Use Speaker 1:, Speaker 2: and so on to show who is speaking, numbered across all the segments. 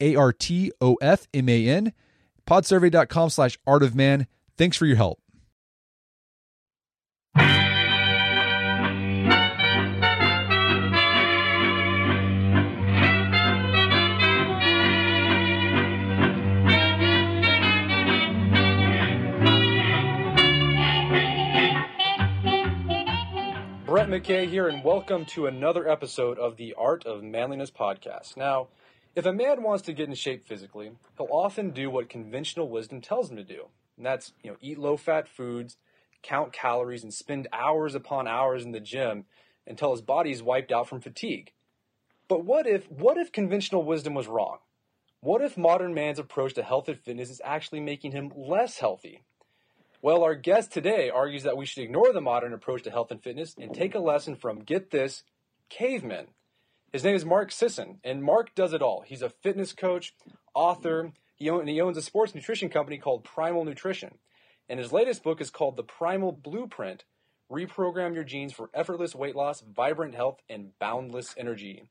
Speaker 1: A R T O F M A N, podsurvey.com slash art of man. Thanks for your help.
Speaker 2: Brett McKay here, and welcome to another episode of the Art of Manliness podcast. Now, if a man wants to get in shape physically, he'll often do what conventional wisdom tells him to do, and that's you know eat low-fat foods, count calories, and spend hours upon hours in the gym until his body is wiped out from fatigue. But what if what if conventional wisdom was wrong? What if modern man's approach to health and fitness is actually making him less healthy? Well, our guest today argues that we should ignore the modern approach to health and fitness and take a lesson from, get this, cavemen. His name is Mark Sisson, and Mark does it all. He's a fitness coach, author, he, own, he owns a sports nutrition company called Primal Nutrition. And his latest book is called The Primal Blueprint Reprogram Your Genes for Effortless Weight Loss, Vibrant Health, and Boundless Energy.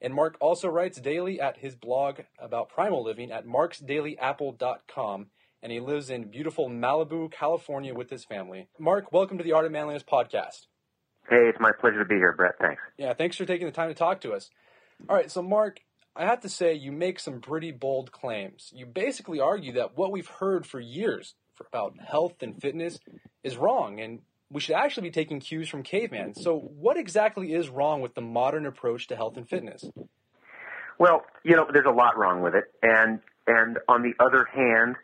Speaker 2: And Mark also writes daily at his blog about primal living at marksdailyapple.com and he lives in beautiful Malibu, California with his family. Mark, welcome to the Art of Manliness podcast.
Speaker 3: Hey, it's my pleasure to be here, Brett. Thanks.
Speaker 2: Yeah, thanks for taking the time to talk to us. All right, so Mark, I have to say you make some pretty bold claims. You basically argue that what we've heard for years about health and fitness is wrong, and we should actually be taking cues from caveman. So, what exactly is wrong with the modern approach to health and fitness?
Speaker 3: Well, you know, there's a lot wrong with it, and and on the other hand,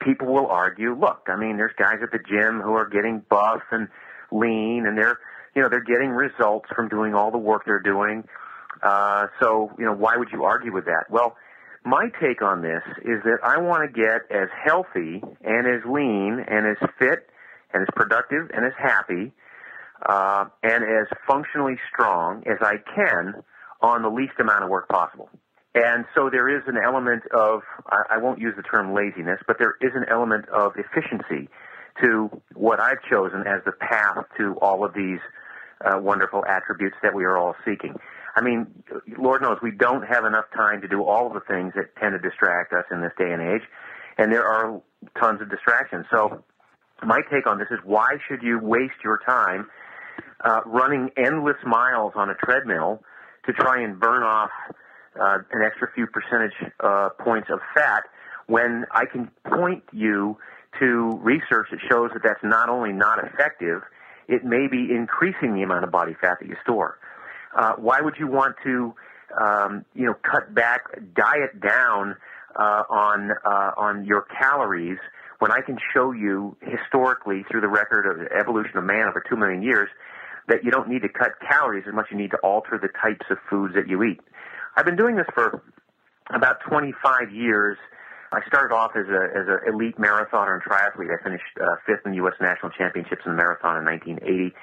Speaker 3: people will argue, look, I mean, there's guys at the gym who are getting buff and lean, and they're, you know, they're getting results from doing all the work they're doing. Uh, so, you know, why would you argue with that? Well, my take on this is that I want to get as healthy and as lean and as fit and as productive and as happy uh, and as functionally strong as I can on the least amount of work possible. And so there is an element of, I won't use the term laziness, but there is an element of efficiency to what I've chosen as the path to all of these uh, wonderful attributes that we are all seeking. I mean, Lord knows we don't have enough time to do all of the things that tend to distract us in this day and age, and there are tons of distractions. So my take on this is why should you waste your time uh, running endless miles on a treadmill to try and burn off uh, an extra few percentage uh, points of fat when I can point you to research that shows that that's not only not effective, it may be increasing the amount of body fat that you store. Uh, why would you want to, um, you know, cut back, diet down uh, on uh, on your calories when I can show you historically through the record of the evolution of man over two million years that you don't need to cut calories as much you need to alter the types of foods that you eat. I've been doing this for about 25 years. I started off as a as an elite marathoner and triathlete. I finished uh, fifth in the U.S. National Championships in the marathon in 1980.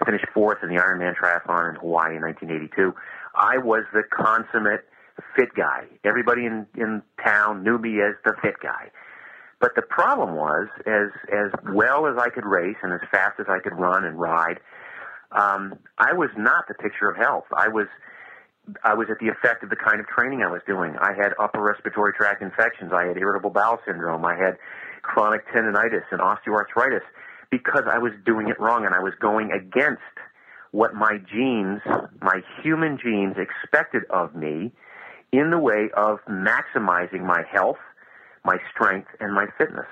Speaker 3: I finished fourth in the Ironman triathlon in Hawaii in 1982. I was the consummate fit guy. Everybody in in town knew me as the fit guy. But the problem was, as as well as I could race and as fast as I could run and ride, um, I was not the picture of health. I was I was at the effect of the kind of training I was doing. I had upper respiratory tract infections. I had irritable bowel syndrome. I had chronic tendonitis and osteoarthritis because I was doing it wrong and I was going against what my genes, my human genes expected of me in the way of maximizing my health, my strength, and my fitness.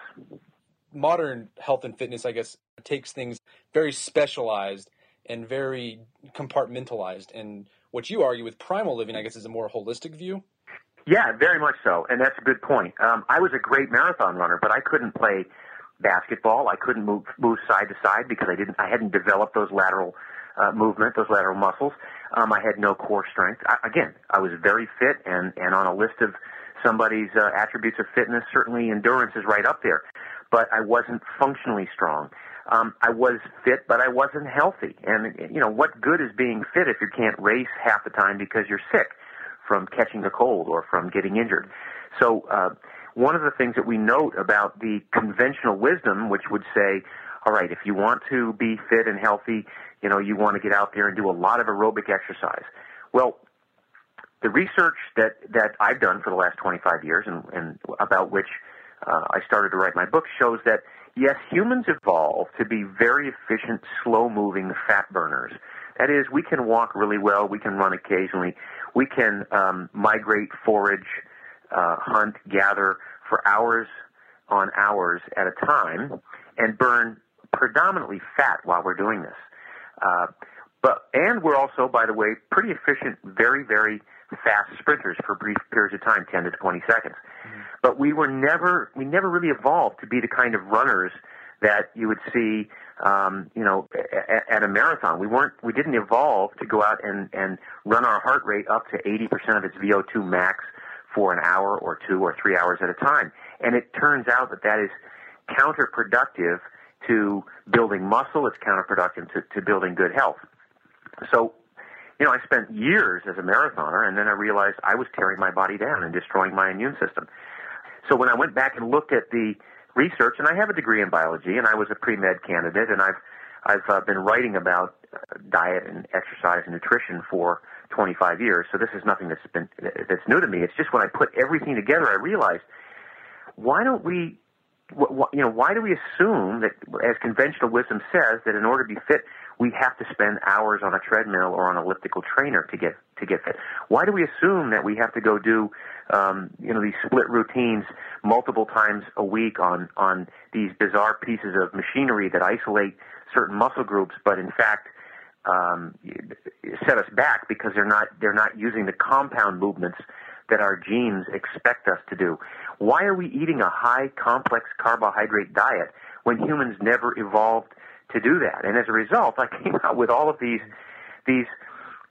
Speaker 2: Modern health and fitness, I guess, takes things very specialized and very compartmentalized and what you argue with primal living, I guess, is a more holistic view.
Speaker 3: Yeah, very much so, and that's a good point. Um, I was a great marathon runner, but I couldn't play basketball. I couldn't move move side to side because I didn't. I hadn't developed those lateral uh, movement, those lateral muscles. Um, I had no core strength. I, again, I was very fit and and on a list of somebody's uh, attributes of fitness. Certainly, endurance is right up there, but I wasn't functionally strong. Um, I was fit, but I wasn't healthy. And you know, what good is being fit if you can't race half the time because you're sick from catching a cold or from getting injured? So, uh, one of the things that we note about the conventional wisdom, which would say, all right, if you want to be fit and healthy, you know, you want to get out there and do a lot of aerobic exercise. Well, the research that, that I've done for the last 25 years and, and about which uh, I started to write my book shows that yes, humans evolved to be very efficient, slow moving fat burners. That is, we can walk really well, we can run occasionally, we can um, migrate, forage, uh, hunt, gather for hours on hours at a time and burn predominantly fat while we're doing this. Uh, but and we're also, by the way, pretty efficient, very very fast sprinters for brief periods of time, 10 to 20 seconds. Mm-hmm. But we were never we never really evolved to be the kind of runners that you would see, um, you know, at, at a marathon. We weren't we didn't evolve to go out and and run our heart rate up to 80% of its VO2 max for an hour or two or three hours at a time. And it turns out that that is counterproductive to building muscle. It's counterproductive to, to building good health. So, you know, I spent years as a marathoner, and then I realized I was tearing my body down and destroying my immune system. So when I went back and looked at the research, and I have a degree in biology, and I was a pre-med candidate, and I've I've uh, been writing about uh, diet and exercise and nutrition for 25 years. So this is nothing that's been that's new to me. It's just when I put everything together, I realized why don't we you know, why do we assume that, as conventional wisdom says, that in order to be fit, we have to spend hours on a treadmill or on an elliptical trainer to get to get fit? Why do we assume that we have to go do, um, you know, these split routines multiple times a week on on these bizarre pieces of machinery that isolate certain muscle groups, but in fact um, set us back because they're not they're not using the compound movements that our genes expect us to do. Why are we eating a high complex carbohydrate diet when humans never evolved to do that? And as a result, I came out with all of these these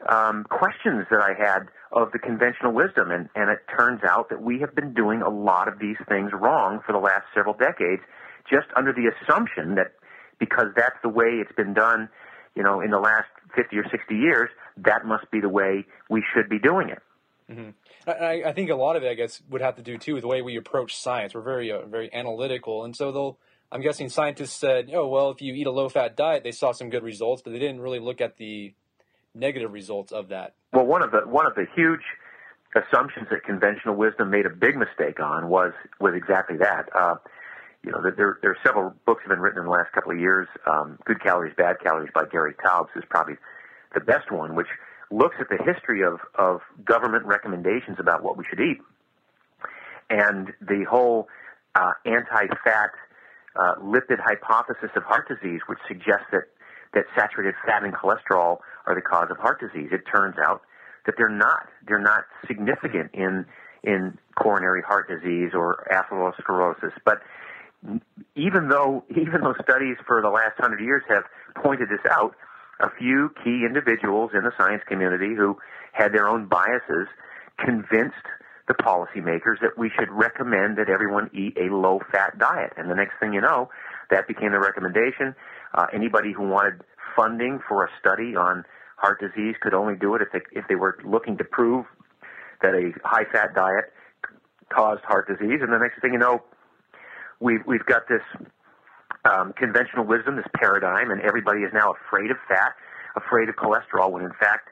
Speaker 3: um, questions that I had of the conventional wisdom, and, and it turns out that we have been doing a lot of these things wrong for the last several decades, just under the assumption that because that's the way it's been done, you know, in the last 50 or 60 years, that must be the way we should be doing it.
Speaker 2: Mm-hmm. I, I, think a lot of it, I guess, would have to do too with the way we approach science. We're very, uh, very analytical, and so they'll. I'm guessing scientists said, "Oh, well, if you eat a low-fat diet, they saw some good results, but they didn't really look at the negative results of that."
Speaker 3: Well, one of the one of the huge assumptions that conventional wisdom made a big mistake on was was exactly that. Uh, you know, there there are several books that have been written in the last couple of years. Um, Good Calories, Bad Calories by Gary Taubes is probably the best one, which looks at the history of, of government recommendations about what we should eat. And the whole uh, anti-fat uh, lipid hypothesis of heart disease, which suggests that, that saturated fat and cholesterol are the cause of heart disease. It turns out that they're not. They're not significant in in coronary heart disease or atherosclerosis. But even though even though studies for the last hundred years have pointed this out, a few key individuals in the science community who had their own biases convinced the policymakers that we should recommend that everyone eat a low fat diet. And the next thing you know, that became the recommendation. Uh, anybody who wanted funding for a study on heart disease could only do it if they, if they were looking to prove that a high fat diet caused heart disease. And the next thing you know, we've, we've got this um, conventional wisdom, this paradigm, and everybody is now afraid of fat, afraid of cholesterol, when in fact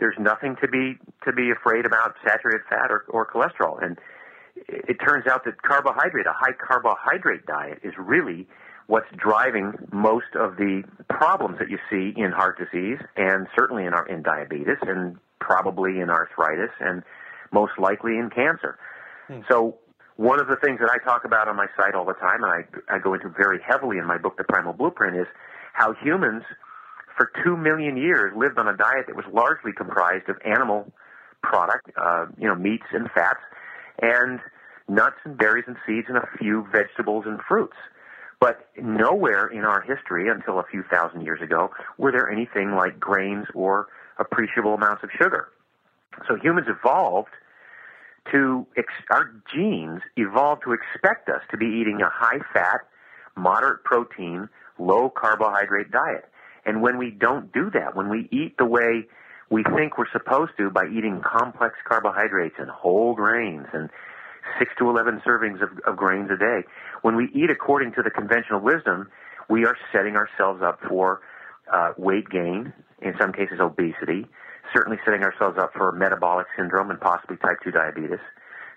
Speaker 3: there's nothing to be to be afraid about saturated fat or, or cholesterol. And it, turns out that carbohydrate, a high carbohydrate diet, is really what's driving most of the problems that you see in heart disease, and certainly in our in diabetes, and probably in arthritis, and most likely in cancer. Hmm. So one of the things that I talk about on my site all the time, and I, I go into very heavily in my book, The Primal Blueprint, is how humans for two million years lived on a diet that was largely comprised of animal product, uh, you know, meats and fats, and nuts and berries and seeds and a few vegetables and fruits. But nowhere in our history until a few thousand years ago were there anything like grains or appreciable amounts of sugar. So humans evolved to ex- our genes evolved to expect us to be eating a high fat, moderate protein, low carbohydrate diet. And when we don't do that, when we eat the way we think we're supposed to by eating complex carbohydrates and whole grains and six to 11 servings of, of grains a day, when we eat according to the conventional wisdom, we are setting ourselves up for uh, weight gain, in some cases obesity, certainly setting ourselves up for metabolic syndrome and possibly type 2 diabetes,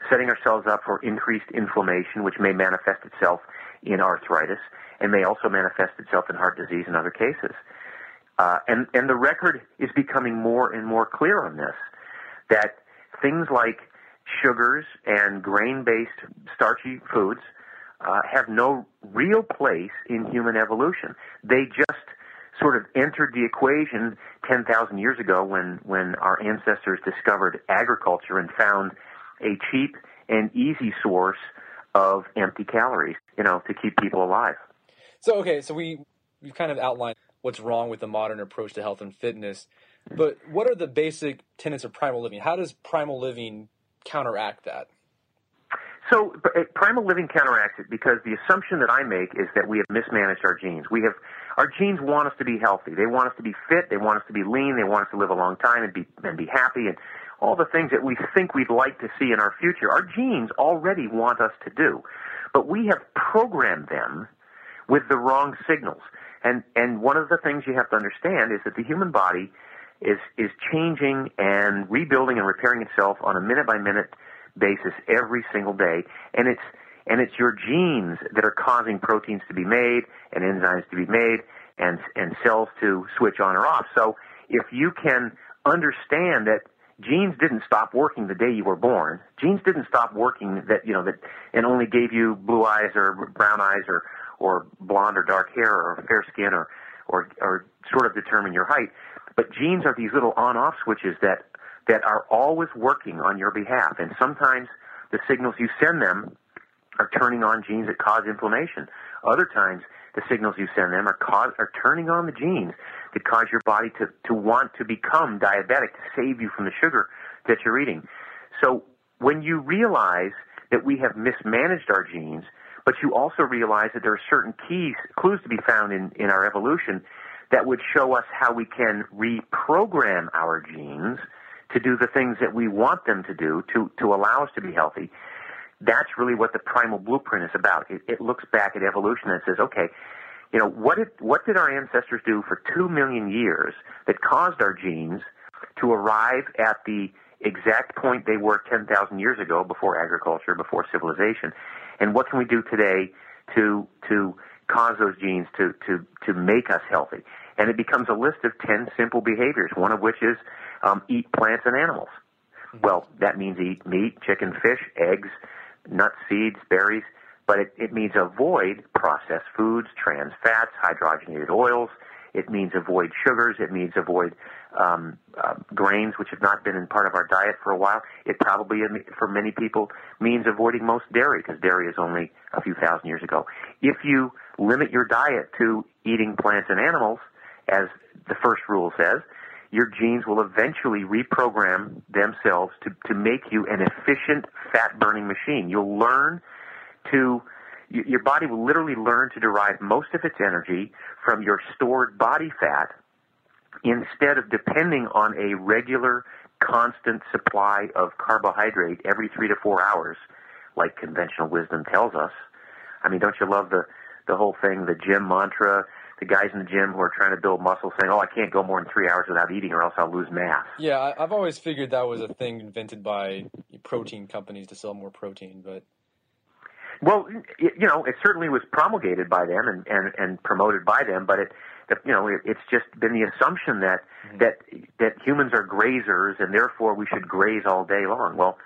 Speaker 3: setting ourselves up for increased inflammation, which may manifest itself in arthritis and may also manifest itself in heart disease in other cases. Uh, and, and the record is becoming more and more clear on this, that things like sugars and grain-based starchy foods uh, have no real place in human evolution. They just sort of entered the equation 10,000 years ago when, when our ancestors discovered agriculture and found a cheap and easy source of empty calories, you know, to keep people alive.
Speaker 2: So, okay, so we, we've kind of outlined what's wrong with the modern approach to health and fitness, but what are the basic tenets of primal living? How does primal living counteract that?
Speaker 3: So uh, primal living counteracts it because the assumption that I make is that we have mismanaged our genes. We have our genes want us to be healthy. They want us to be fit. They want us to be lean. They want us to live a long time and be and be happy and all the things that we think we'd like to see in our future. Our genes already want us to do, but we have programmed them with the wrong signals. And and one of the things you have to understand is that the human body is is changing and rebuilding and repairing itself on a minute by minute basis every single day, and it's and it's your genes that are causing proteins to be made and enzymes to be made and and cells to switch on or off. So if you can understand that genes didn't stop working the day you were born, genes didn't stop working that you know that and only gave you blue eyes or brown eyes or or blonde or dark hair or fair skin or or or sort of determine your height. But genes are these little on-off switches that that are always working on your behalf. And sometimes the signals you send them are turning on genes that cause inflammation. Other times, the signals you send them are, cause, are turning on the genes that cause your body to, to want to become diabetic to save you from the sugar that you're eating. So when you realize that we have mismanaged our genes, but you also realize that there are certain keys, clues to be found in, in our evolution that would show us how we can reprogram our genes – to do the things that we want them to do to, to allow us to be healthy. That's really what the primal blueprint is about. It, it looks back at evolution and says, okay, you know, what did, what did our ancestors do for two million years that caused our genes to arrive at the exact point they were 10,000 years ago before agriculture, before civilization? And what can we do today to, to cause those genes to, to, to make us healthy? And it becomes a list of 10 simple behaviors, one of which is um, eat plants and animals. Mm-hmm. Well, that means eat meat, chicken, fish, eggs, nuts, seeds, berries, but it, it means avoid processed foods, trans fats, hydrogenated oils. It means avoid sugars. It means avoid um, uh, grains, which have not been in part of our diet for a while. It probably, for many people, means avoiding most dairy because dairy is only a few thousand years ago. If you limit your diet to eating plants and animals, as the first rule says, your genes will eventually reprogram themselves to, to make you an efficient fat burning machine. You'll learn to, your body will literally learn to derive most of its energy from your stored body fat instead of depending on a regular, constant supply of carbohydrate every three to four hours, like conventional wisdom tells us. I mean, don't you love the, the whole thing, the gym mantra, the guys in the gym who are trying to build muscle saying, "Oh, I can't go more than three hours without eating, or else I'll lose mass."
Speaker 2: Yeah, I've always figured that was a thing invented by protein companies to sell more protein, but.
Speaker 3: Well, you know, it certainly was promulgated by them and, and, and promoted by them, but it, you know, it, it's just been the assumption that mm-hmm. that that humans are grazers and therefore we should graze all day long. Well,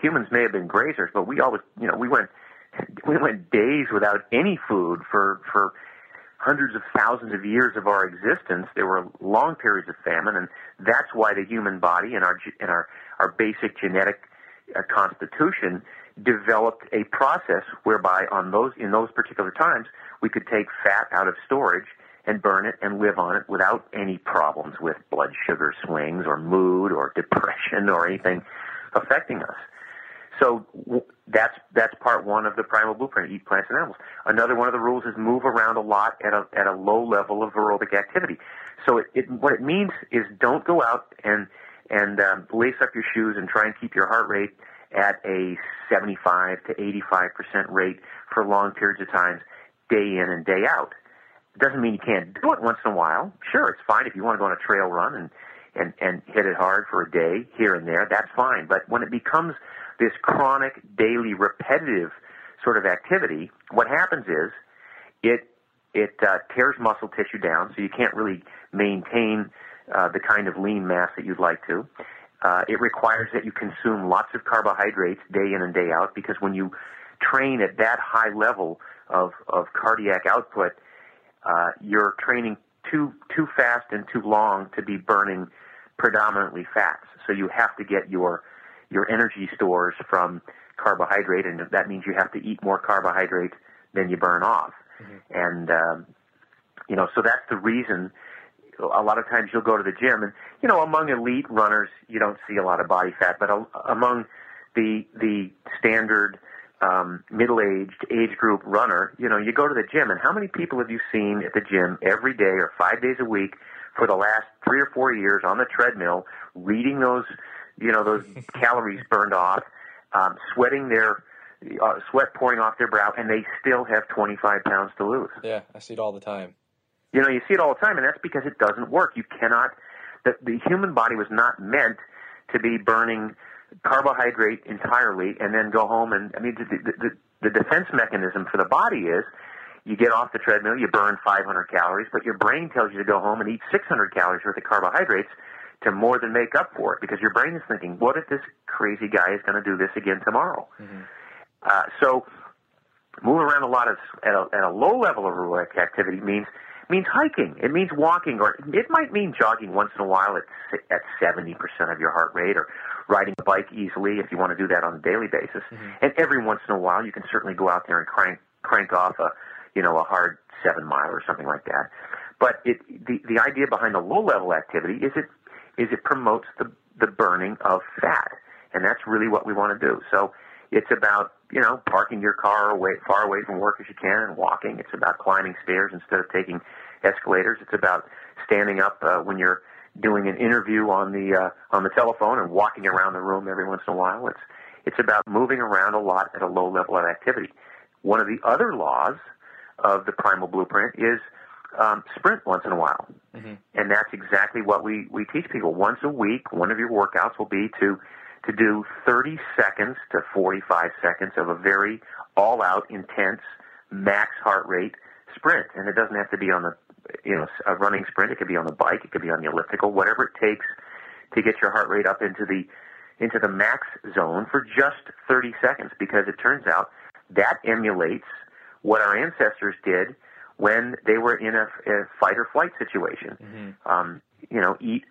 Speaker 3: humans may have been grazers, but we always, you know, we went we went days without any food for for hundreds of thousands of years of our existence, there were long periods of famine, and that's why the human body and our and our our basic genetic uh, constitution developed a process whereby on those in those particular times we could take fat out of storage and burn it and live on it without any problems with blood sugar swings or mood or depression or anything affecting us. So that's that's part one of the primal blueprint: eat plants and animals. Another one of the rules is move around a lot at a at a low level of aerobic activity. So it, it what it means is don't go out and and um, lace up your shoes and try and keep your heart rate at a 75 to 85 percent rate for long periods of time, day in and day out. Doesn't mean you can't do it once in a while. Sure, it's fine if you want to go on a trail run and and and hit it hard for a day here and there. That's fine. But when it becomes this chronic, daily, repetitive sort of activity, what happens is it it uh, tears muscle tissue down, so you can't really maintain uh, the kind of lean mass that you'd like to. Uh, it requires that you consume lots of carbohydrates day in and day out because when you train at that high level of, of cardiac output, uh, you're training too too fast and too long to be burning predominantly fats. So you have to get your your energy stores from carbohydrate, and that means you have to eat more carbohydrate than you burn off. Mm-hmm. And um, you know, so that's the reason. A lot of times you'll go to the gym, and you know, among elite runners, you don't see a lot of body fat, but among the the standard um, middle-aged age group runner, you know, you go to the gym, and how many people have you seen at the gym every day or five days a week for the last three or four years on the treadmill, reading those, you know, those calories burned off, um, sweating their uh, sweat pouring off their brow, and they still have 25 pounds to lose.
Speaker 2: Yeah, I see it all the time.
Speaker 3: You know, you see it all the time, and that's because it doesn't work. You cannot. The, the human body was not meant to be burning carbohydrate entirely and then go home and I mean the, the, the defense mechanism for the body is you get off the treadmill, you burn 500 calories, but your brain tells you to go home and eat 600 calories worth of carbohydrates to more than make up for it because your brain is thinking, what if this crazy guy is going to do this again tomorrow? Mm-hmm. Uh, so moving around a lot of, at a, at a low level of aerobic activity means means hiking. It means walking, or it might mean jogging once in a while at at seventy percent of your heart rate, or riding a bike easily if you want to do that on a daily basis. Mm-hmm. And every once in a while, you can certainly go out there and crank crank off a you know a hard seven mile or something like that. But it the the idea behind the low level activity is it is it promotes the the burning of fat, and that's really what we want to do. So it's about you know parking your car away far away from work as you can and walking. It's about climbing stairs instead of taking escalators. It's about standing up uh, when you're doing an interview on the uh, on the telephone and walking around the room every once in a while. It's it's about moving around a lot at a low level of activity. One of the other laws of the primal blueprint is um, sprint once in a while, mm-hmm. and that's exactly what we we teach people. Once a week, one of your workouts will be to to do 30 seconds to 45 seconds of a very all-out, intense, max heart rate sprint, and it doesn't have to be on the you know a running sprint. It could be on the bike. It could be on the elliptical. Whatever it takes to get your heart rate up into the into the max zone for just 30 seconds, because it turns out that emulates what our ancestors did when they were in a, a fight or flight situation. Mm-hmm. Um, you know, eat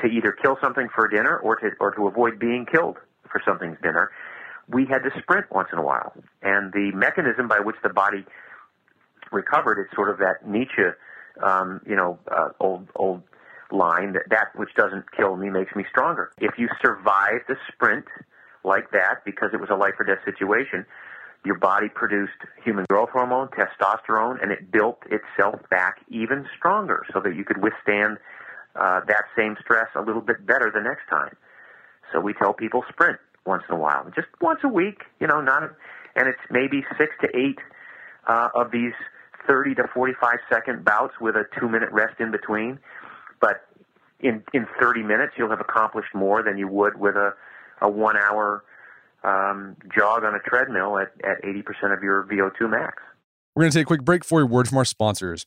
Speaker 3: to either kill something for dinner or to or to avoid being killed for something's dinner. We had to sprint once in a while, and the mechanism by which the body recovered is sort of that Nietzsche um, you know, uh, old old line that that which doesn't kill me makes me stronger. If you survive the sprint like that because it was a life or death situation, your body produced human growth hormone, testosterone, and it built itself back even stronger so that you could withstand uh, that same stress a little bit better the next time. So we tell people sprint once in a while, just once a week, you know, not, and it's maybe six to eight uh, of these 30 to 45 second bouts with a two minute rest in between. But in, in 30 minutes, you'll have accomplished more than you would with a, a one hour um, jog on a treadmill at, at 80% of your VO2 max.
Speaker 1: We're going to take a quick break for a word from our sponsors.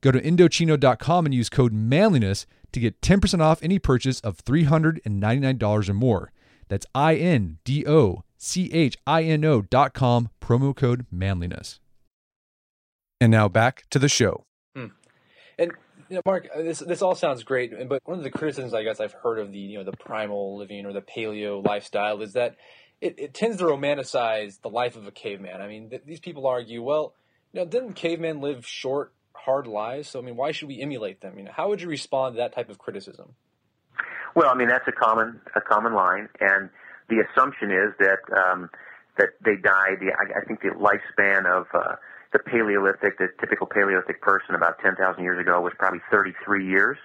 Speaker 1: Go to Indochino.com and use code manliness to get 10% off any purchase of $399 or more. That's I N D O C H I N O dot com, promo code manliness. And now back to the show.
Speaker 2: And you know, Mark, uh, this this all sounds great, but one of the criticisms I guess I've heard of the you know the primal living or the paleo lifestyle is that it, it tends to romanticize the life of a caveman. I mean, th- these people argue, well, you know, didn't cavemen live short, hard lives? So I mean, why should we emulate them? You know, how would you respond to that type of criticism?
Speaker 3: Well, I mean that's a common a common line, and the assumption is that um, that they died. The, I, I think the lifespan of uh, the Paleolithic, the typical Paleolithic person about 10,000 years ago was probably 33 years.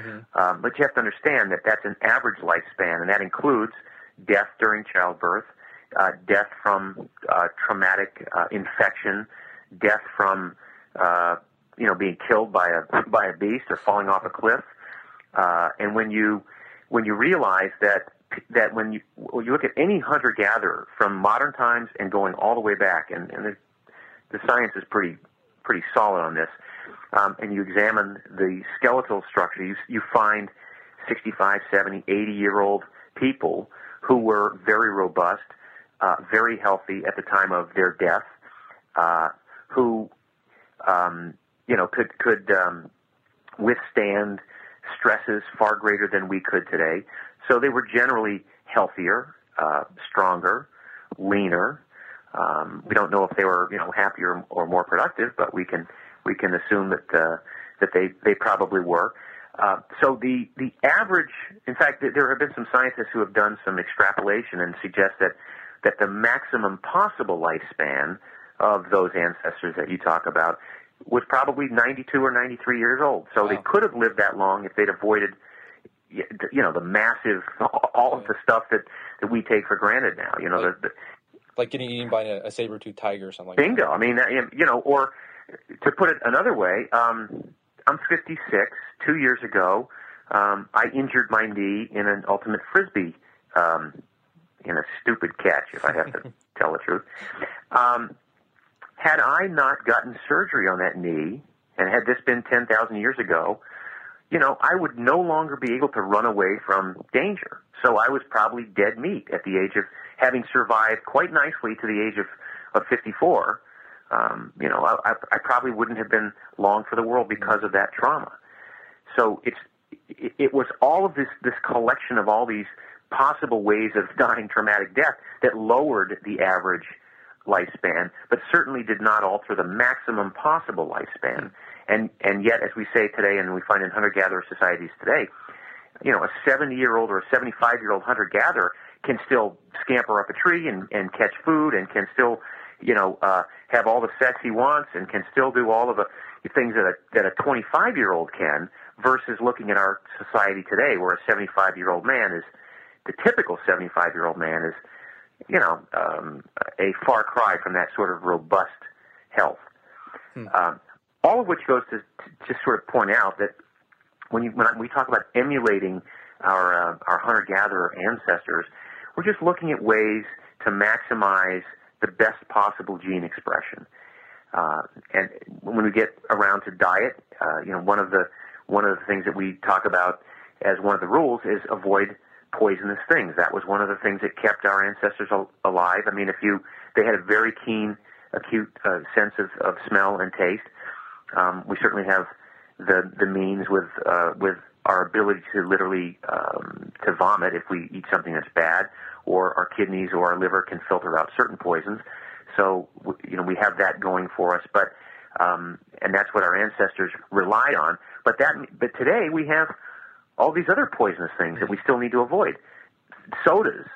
Speaker 3: Mm-hmm. Um, but you have to understand that that's an average lifespan, and that includes death during childbirth, uh, death from uh, traumatic uh, infection, death from uh, you know being killed by a by a beast or falling off a cliff. Uh, and when you when you realize that that when you when you look at any hunter gatherer from modern times and going all the way back, and, and the, the science is pretty pretty solid on this, um, and you examine the skeletal structure, you you find 65, 70, 80 year old people who were very robust, uh, very healthy at the time of their death, uh, who um, you know could could um, withstand stresses far greater than we could today. So they were generally healthier, uh, stronger, leaner. Um, we don't know if they were, you know, happier or more productive, but we can we can assume that uh, that they they probably were. Uh, so the the average, in fact, there have been some scientists who have done some extrapolation and suggest that that the maximum possible lifespan of those ancestors that you talk about was probably 92 or 93 years old. So wow. they could have lived that long if they'd avoided, you know, the massive, all of the stuff that, that we take for granted now. You know,
Speaker 2: like,
Speaker 3: the, the,
Speaker 2: like getting eaten by a, a saber-toothed tiger or something like
Speaker 3: bingo.
Speaker 2: that.
Speaker 3: I mean, you know, or to put it another way, um, I'm 56. Two years ago, um, I injured my knee in an ultimate frisbee, um, in a stupid catch, if I have to tell the truth. Um, had I not gotten surgery on that knee, and had this been 10,000 years ago, you know, I would no longer be able to run away from danger. So I was probably dead meat at the age of having survived quite nicely to the age of, of 54. Um, you know, I, I probably wouldn't have been long for the world because of that trauma. So it's it, it was all of this this collection of all these possible ways of dying traumatic death that lowered the average lifespan, but certainly did not alter the maximum possible lifespan. And and yet, as we say today, and we find in hunter-gatherer societies today, you know, a 70-year-old or a 75-year-old hunter-gatherer can still scamper up a tree and, and catch food, and can still, you know, uh, have all the sex he wants, and can still do all of the things that a that a 25-year-old can. Versus looking at our society today, where a 75-year-old man is the typical 75-year-old man is you know, um, a far cry from that sort of robust health. Hmm. Um, all of which goes to, to just sort of point out that when you when we talk about emulating our uh, our hunter gatherer ancestors, we're just looking at ways to maximize the best possible gene expression. Uh, and when we get around to diet, uh, you know, one of the one of the things that we talk about as one of the rules is avoid poisonous things. That was one of the things that kept our ancestors al- alive. I mean, if you, they had a very keen, acute uh, sense of, of smell and taste. Um, we certainly have the the means with uh, with our ability to literally um, to vomit if we eat something that's bad, or our kidneys or our liver can filter out certain poisons. So you know we have that going for us, but um, and that's what our ancestors relied on. But that but today we have all these other poisonous things that we still need to avoid. Sodas,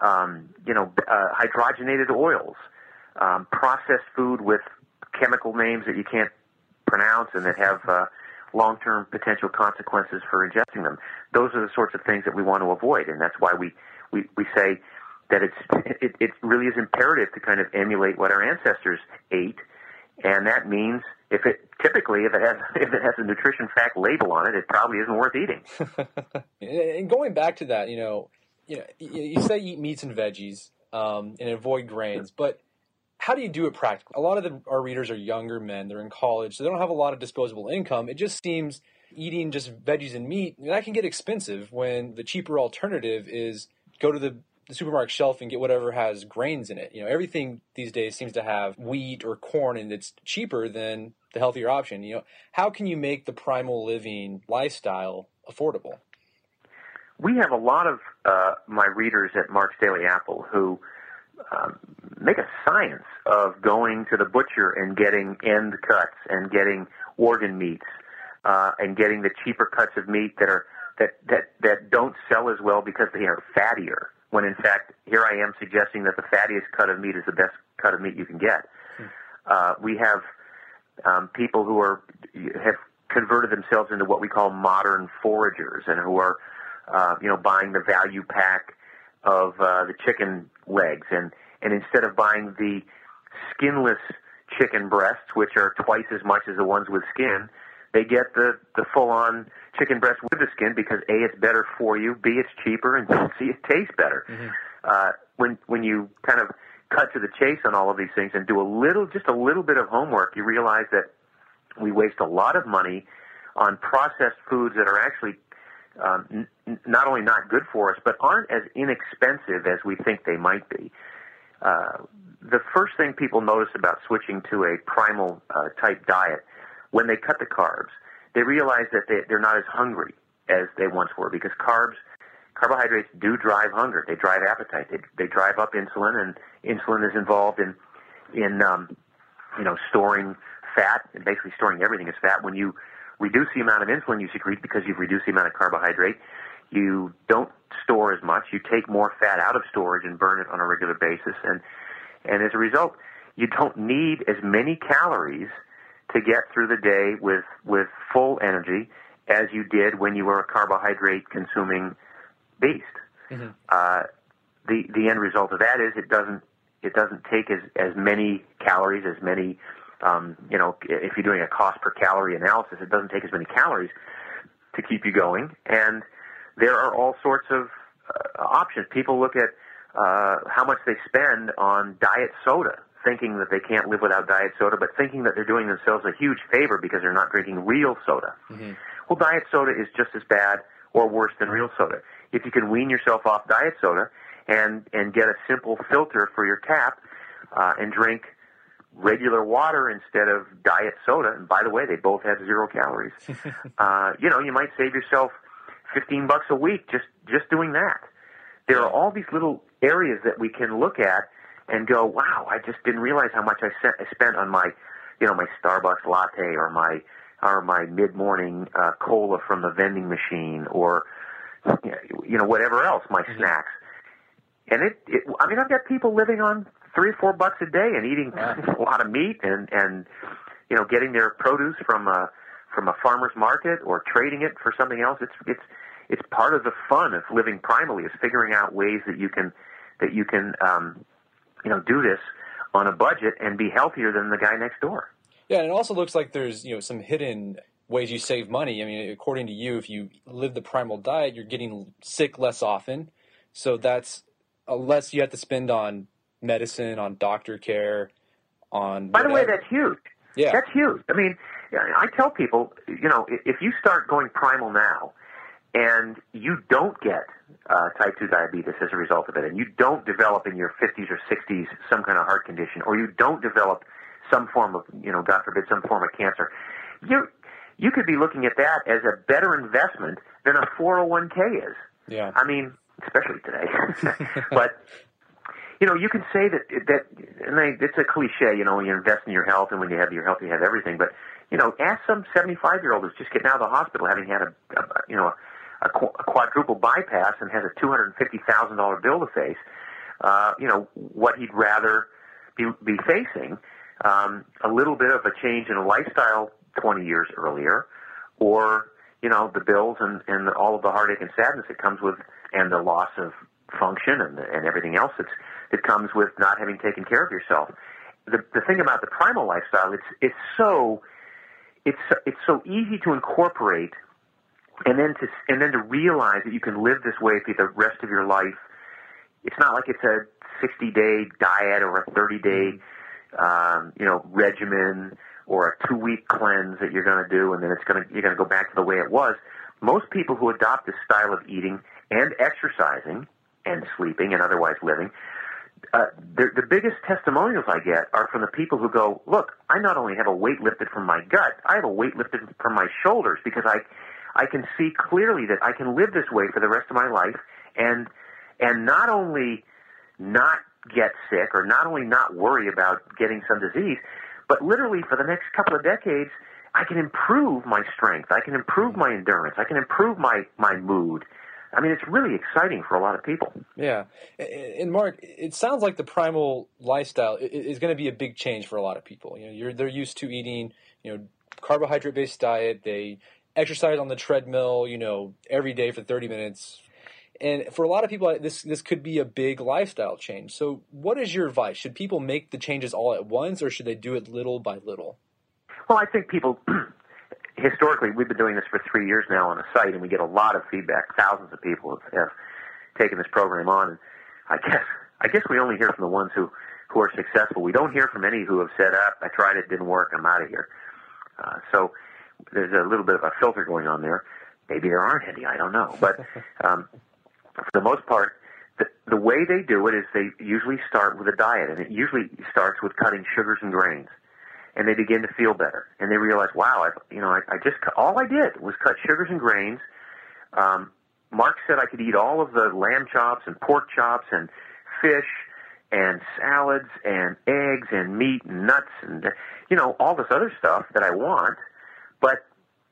Speaker 3: um, you know, uh, hydrogenated oils, um, processed food with chemical names that you can't pronounce and that have uh, long-term potential consequences for ingesting them. Those are the sorts of things that we want to avoid, and that's why we we, we say that it's it, it really is imperative to kind of emulate what our ancestors ate, and that means if it typically if it has if it has a nutrition fact label on it, it probably isn't worth eating.
Speaker 2: and going back to that, you know, you know, you say eat meats and veggies um, and avoid grains, but how do you do it practically? A lot of the, our readers are younger men; they're in college, so they don't have a lot of disposable income. It just seems eating just veggies and meat that can get expensive when the cheaper alternative is go to the the supermarket shelf and get whatever has grains in it. You know, everything these days seems to have wheat or corn and it's cheaper than the healthier option. You know, how can you make the primal living lifestyle affordable?
Speaker 3: We have a lot of uh, my readers at Mark's Daily Apple who um, make a science of going to the butcher and getting end cuts and getting organ meats uh, and getting the cheaper cuts of meat that are that that that don't sell as well because they are fattier when in fact, here I am suggesting that the fattiest cut of meat is the best cut of meat you can get. Hmm. Uh, we have um, people who are have converted themselves into what we call modern foragers, and who are, uh, you know, buying the value pack of uh, the chicken legs, and and instead of buying the skinless chicken breasts, which are twice as much as the ones with skin, they get the the full on chicken breast with the skin because a it's better for you, b it's cheaper, and c it tastes better. Mm-hmm. Uh, when when you kind of cut to the chase on all of these things and do a little, just a little bit of homework, you realize that we waste a lot of money on processed foods that are actually um, n- not only not good for us, but aren't as inexpensive as we think they might be. Uh, the first thing people notice about switching to a primal uh, type diet when they cut the carbs they realize that they, they're not as hungry as they once were because carbs, carbohydrates do drive hunger. They drive appetite. They, they drive up insulin, and insulin is involved in in um, you know storing fat and basically storing everything as fat. When you reduce the amount of insulin you secrete because you've reduced the amount of carbohydrate, you don't store as much. You take more fat out of storage and burn it on a regular basis, and and as a result, you don't need as many calories to get through the day with with full energy as you did when you were a carbohydrate consuming beast. Mm-hmm. Uh, the the end result of that is it doesn't it doesn't take as as many calories as many um, you know if you're doing a cost per calorie analysis it doesn't take as many calories to keep you going and there are all sorts of uh, options people look at uh, how much they spend on diet soda thinking that they can't live without diet soda, but thinking that they're doing themselves a huge favor because they're not drinking real soda. Mm-hmm. Well, diet soda is just as bad or worse than real soda. If you can wean yourself off diet soda and and get a simple filter for your tap uh, and drink regular water instead of diet soda, and by the way, they both have zero calories. uh, you know, you might save yourself fifteen bucks a week just just doing that. There are all these little areas that we can look at and go, wow, I just didn't realize how much I, sent, I spent on my, you know, my Starbucks latte or my or my mid morning uh, cola from the vending machine or you know whatever else, my mm-hmm. snacks. And it, it, I mean, I've got people living on three or four bucks a day and eating a lot of meat and and you know getting their produce from a from a farmer's market or trading it for something else. It's it's it's part of the fun of living primally is figuring out ways that you can that you can um, you know, do this on a budget and be healthier than the guy next door.
Speaker 2: Yeah, and it also looks like there's you know some hidden ways you save money. I mean, according to you, if you live the primal diet, you're getting sick less often. So that's less you have to spend on medicine, on doctor care, on.
Speaker 3: By whatever. the way, that's huge. Yeah, that's huge. I mean, I tell people, you know, if you start going primal now, and you don't get uh, type 2 diabetes as a result of it, and you don't develop in your 50s or 60s some kind of heart condition, or you don't develop some form of, you know, God forbid, some form of cancer, you you could be looking at that as a better investment than a 401k is.
Speaker 2: Yeah.
Speaker 3: I mean, especially today. but you know, you can say that that, and they, it's a cliche. You know, when you invest in your health, and when you have your health, you have everything. But you know, ask some 75 year old who's just getting out of the hospital, having had a, a you know a, qu- a quadruple bypass and has a two hundred and fifty thousand dollar bill to face, uh, you know what he'd rather be, be facing: um, a little bit of a change in a lifestyle twenty years earlier, or you know the bills and and all of the heartache and sadness that comes with and the loss of function and and everything else that's that comes with not having taken care of yourself. The the thing about the primal lifestyle, it's it's so it's it's so easy to incorporate and then to and then to realize that you can live this way for the rest of your life. It's not like it's a 60 day diet or a 30 day um, you know regimen or a two week cleanse that you're going to do, and then it's going to you're going to go back to the way it was. Most people who adopt this style of eating and exercising and sleeping and otherwise living, uh, the, the biggest testimonials I get are from the people who go, "Look, I not only have a weight lifted from my gut, I have a weight lifted from my shoulders because I, I can see clearly that I can live this way for the rest of my life, and and not only not get sick or not only not worry about getting some disease, but literally for the next couple of decades, I can improve my strength. I can improve my endurance. I can improve my, my mood. I mean, it's really exciting for a lot of people.
Speaker 2: Yeah. And Mark, it sounds like the primal lifestyle is going to be a big change for a lot of people. You know, they're used to eating, you know, carbohydrate based diet. They exercise on the treadmill, you know, every day for 30 minutes, and for a lot of people, this this could be a big lifestyle change. So, what is your advice? Should people make the changes all at once, or should they do it little by little?
Speaker 3: Well, I think people. historically, we've been doing this for three years now on the site, and we get a lot of feedback. Thousands of people have, have taken this program on, and I guess I guess we only hear from the ones who who are successful. We don't hear from any who have said, "Up, oh, I tried it, didn't work, I'm out of here." Uh, so there's a little bit of a filter going on there. Maybe there aren't any, I don't know, but um, for the most part, the, the way they do it is they usually start with a diet, and it usually starts with cutting sugars and grains. And they begin to feel better, and they realize, wow, I, you know, I, I just all I did was cut sugars and grains. Um, Mark said I could eat all of the lamb chops and pork chops and fish and salads and eggs and meat and nuts and you know all this other stuff that I want, but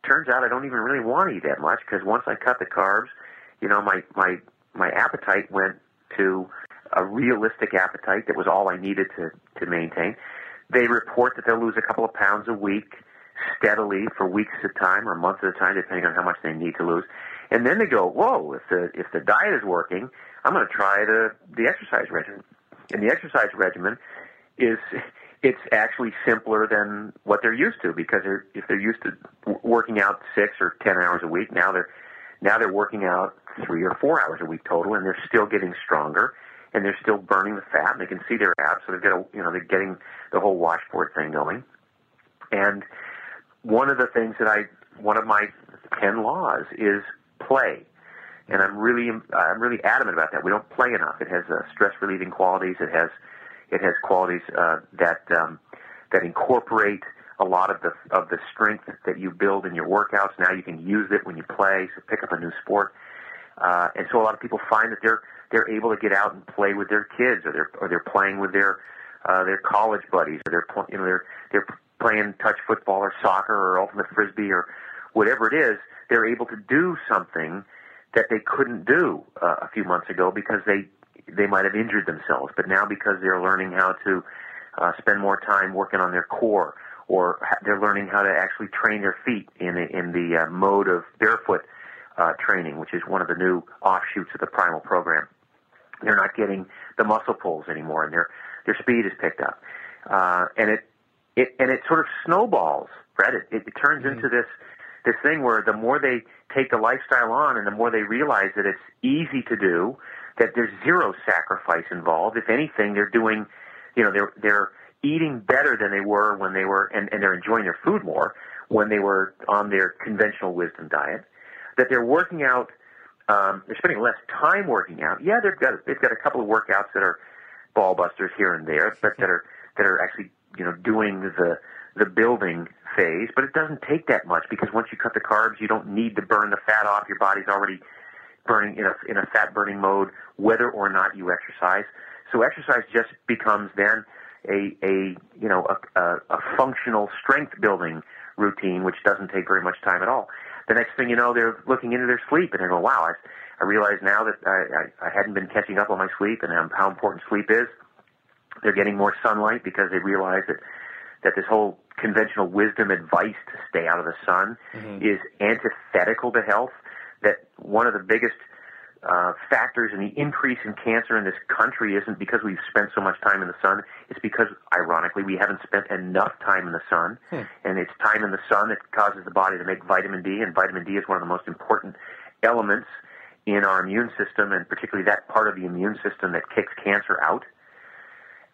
Speaker 3: turns out I don't even really want to eat that much because once I cut the carbs, you know, my my my appetite went to a realistic appetite that was all I needed to to maintain. They report that they'll lose a couple of pounds a week steadily for weeks at a time or months at a time, depending on how much they need to lose. And then they go, "Whoa! If the if the diet is working, I'm going to try the the exercise regimen." And the exercise regimen is it's actually simpler than what they're used to because they're, if they're used to working out six or ten hours a week, now they're now they're working out three or four hours a week total, and they're still getting stronger, and they're still burning the fat, and they can see their abs, so they've got a, you know they're getting the whole washboard thing going. And one of the things that I one of my ten laws is play, and I'm really I'm really adamant about that. We don't play enough. It has uh, stress relieving qualities. It has it has qualities uh, that um, that incorporate a lot of the of the strength that you build in your workouts. Now you can use it when you play. So pick up a new sport, uh, and so a lot of people find that they're they're able to get out and play with their kids, or they're or they're playing with their uh, their college buddies, or they're you know they're they're playing touch football or soccer or ultimate frisbee or whatever it is. They're able to do something that they couldn't do uh, a few months ago because they they might have injured themselves, but now because they're learning how to uh, spend more time working on their core or they're learning how to actually train their feet in the, in the uh, mode of barefoot uh, training, which is one of the new offshoots of the primal program. They're not getting the muscle pulls anymore, and their their speed is picked up, uh, and it it and it sort of snowballs. Brett, it, it, it turns mm-hmm. into this this thing where the more they take the lifestyle on, and the more they realize that it's easy to do, that there's zero sacrifice involved. If anything, they're doing, you know, they're they're eating better than they were when they were, and, and they're enjoying their food more when they were on their conventional wisdom diet. That they're working out, um, they're spending less time working out. Yeah, they've got they've got a couple of workouts that are ball busters here and there, but that are that are actually you know doing the the building phase. But it doesn't take that much because once you cut the carbs, you don't need to burn the fat off. Your body's already burning in a in a fat burning mode, whether or not you exercise. So exercise just becomes then a, a you know a, a, a functional strength building routine, which doesn't take very much time at all. The next thing you know, they're looking into their sleep and they go, "Wow, I, I realize now that I, I, I hadn't been catching up on my sleep and how, how important sleep is." They're getting more sunlight because they realize that that this whole conventional wisdom advice to stay out of the sun mm-hmm. is antithetical to health. That one of the biggest uh, factors in the increase in cancer in this country isn't because we've spent so much time in the sun. It's because, ironically, we haven't spent enough time in the sun. Hmm. And it's time in the sun that causes the body to make vitamin D, and vitamin D is one of the most important elements in our immune system, and particularly that part of the immune system that kicks cancer out.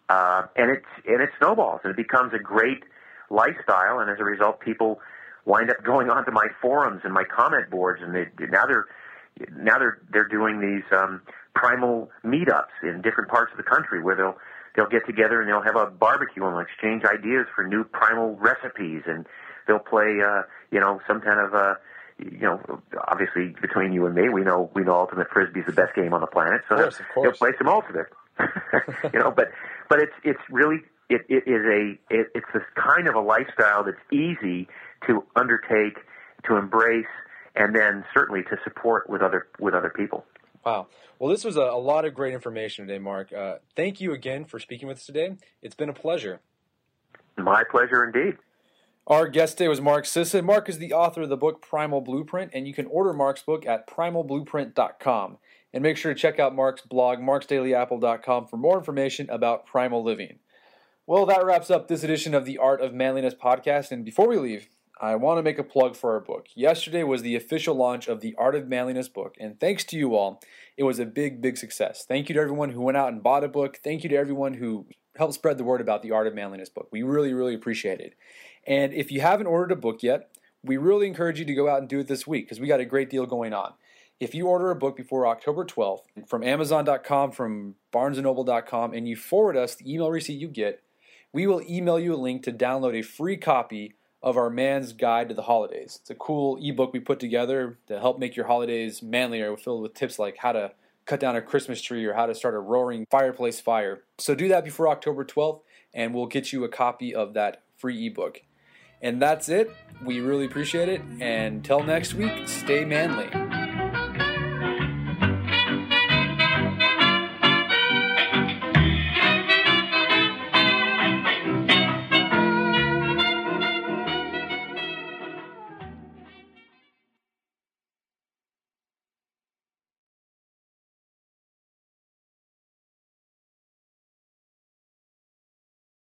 Speaker 3: Uh, and it's and it snowballs, and it becomes a great lifestyle, and as a result, people wind up going onto my forums and my comment boards, and they now they're now they're they're doing these um, primal meetups in different parts of the country where they'll they'll get together and they'll have a barbecue and they'll exchange ideas for new primal recipes. And they'll play uh, you know some kind of uh, you know obviously between you and me we know we know ultimate frisbee is the best game on the planet. So
Speaker 2: of course, of
Speaker 3: they'll play some ultimate. You know but but it's it's really it, it is a it, it's this kind of a lifestyle that's easy to undertake to embrace and then certainly to support with other with other people.
Speaker 2: Wow. Well, this was a, a lot of great information today, Mark. Uh, thank you again for speaking with us today. It's been a pleasure.
Speaker 3: My pleasure indeed.
Speaker 2: Our guest today was Mark Sisson. Mark is the author of the book Primal Blueprint, and you can order Mark's book at primalblueprint.com. And make sure to check out Mark's blog, marksdailyapple.com, for more information about primal living. Well, that wraps up this edition of the Art of Manliness podcast. And before we leave, I want to make a plug for our book. Yesterday was the official launch of the Art of Manliness book, and thanks to you all, it was a big, big success. Thank you to everyone who went out and bought a book. Thank you to everyone who helped spread the word about the Art of Manliness book. We really, really appreciate it. And if you haven't ordered a book yet, we really encourage you to go out and do it this week because we got a great deal going on. If you order a book before October 12th from Amazon.com, from BarnesandNoble.com, and you forward us the email receipt you get, we will email you a link to download a free copy of our Man's Guide to the Holidays. It's a cool ebook we put together to help make your holidays manlier, filled with tips like how to cut down a Christmas tree or how to start a roaring fireplace fire. So do that before October 12th, and we'll get you a copy of that free ebook. And that's it. We really appreciate it. And till next week, stay manly.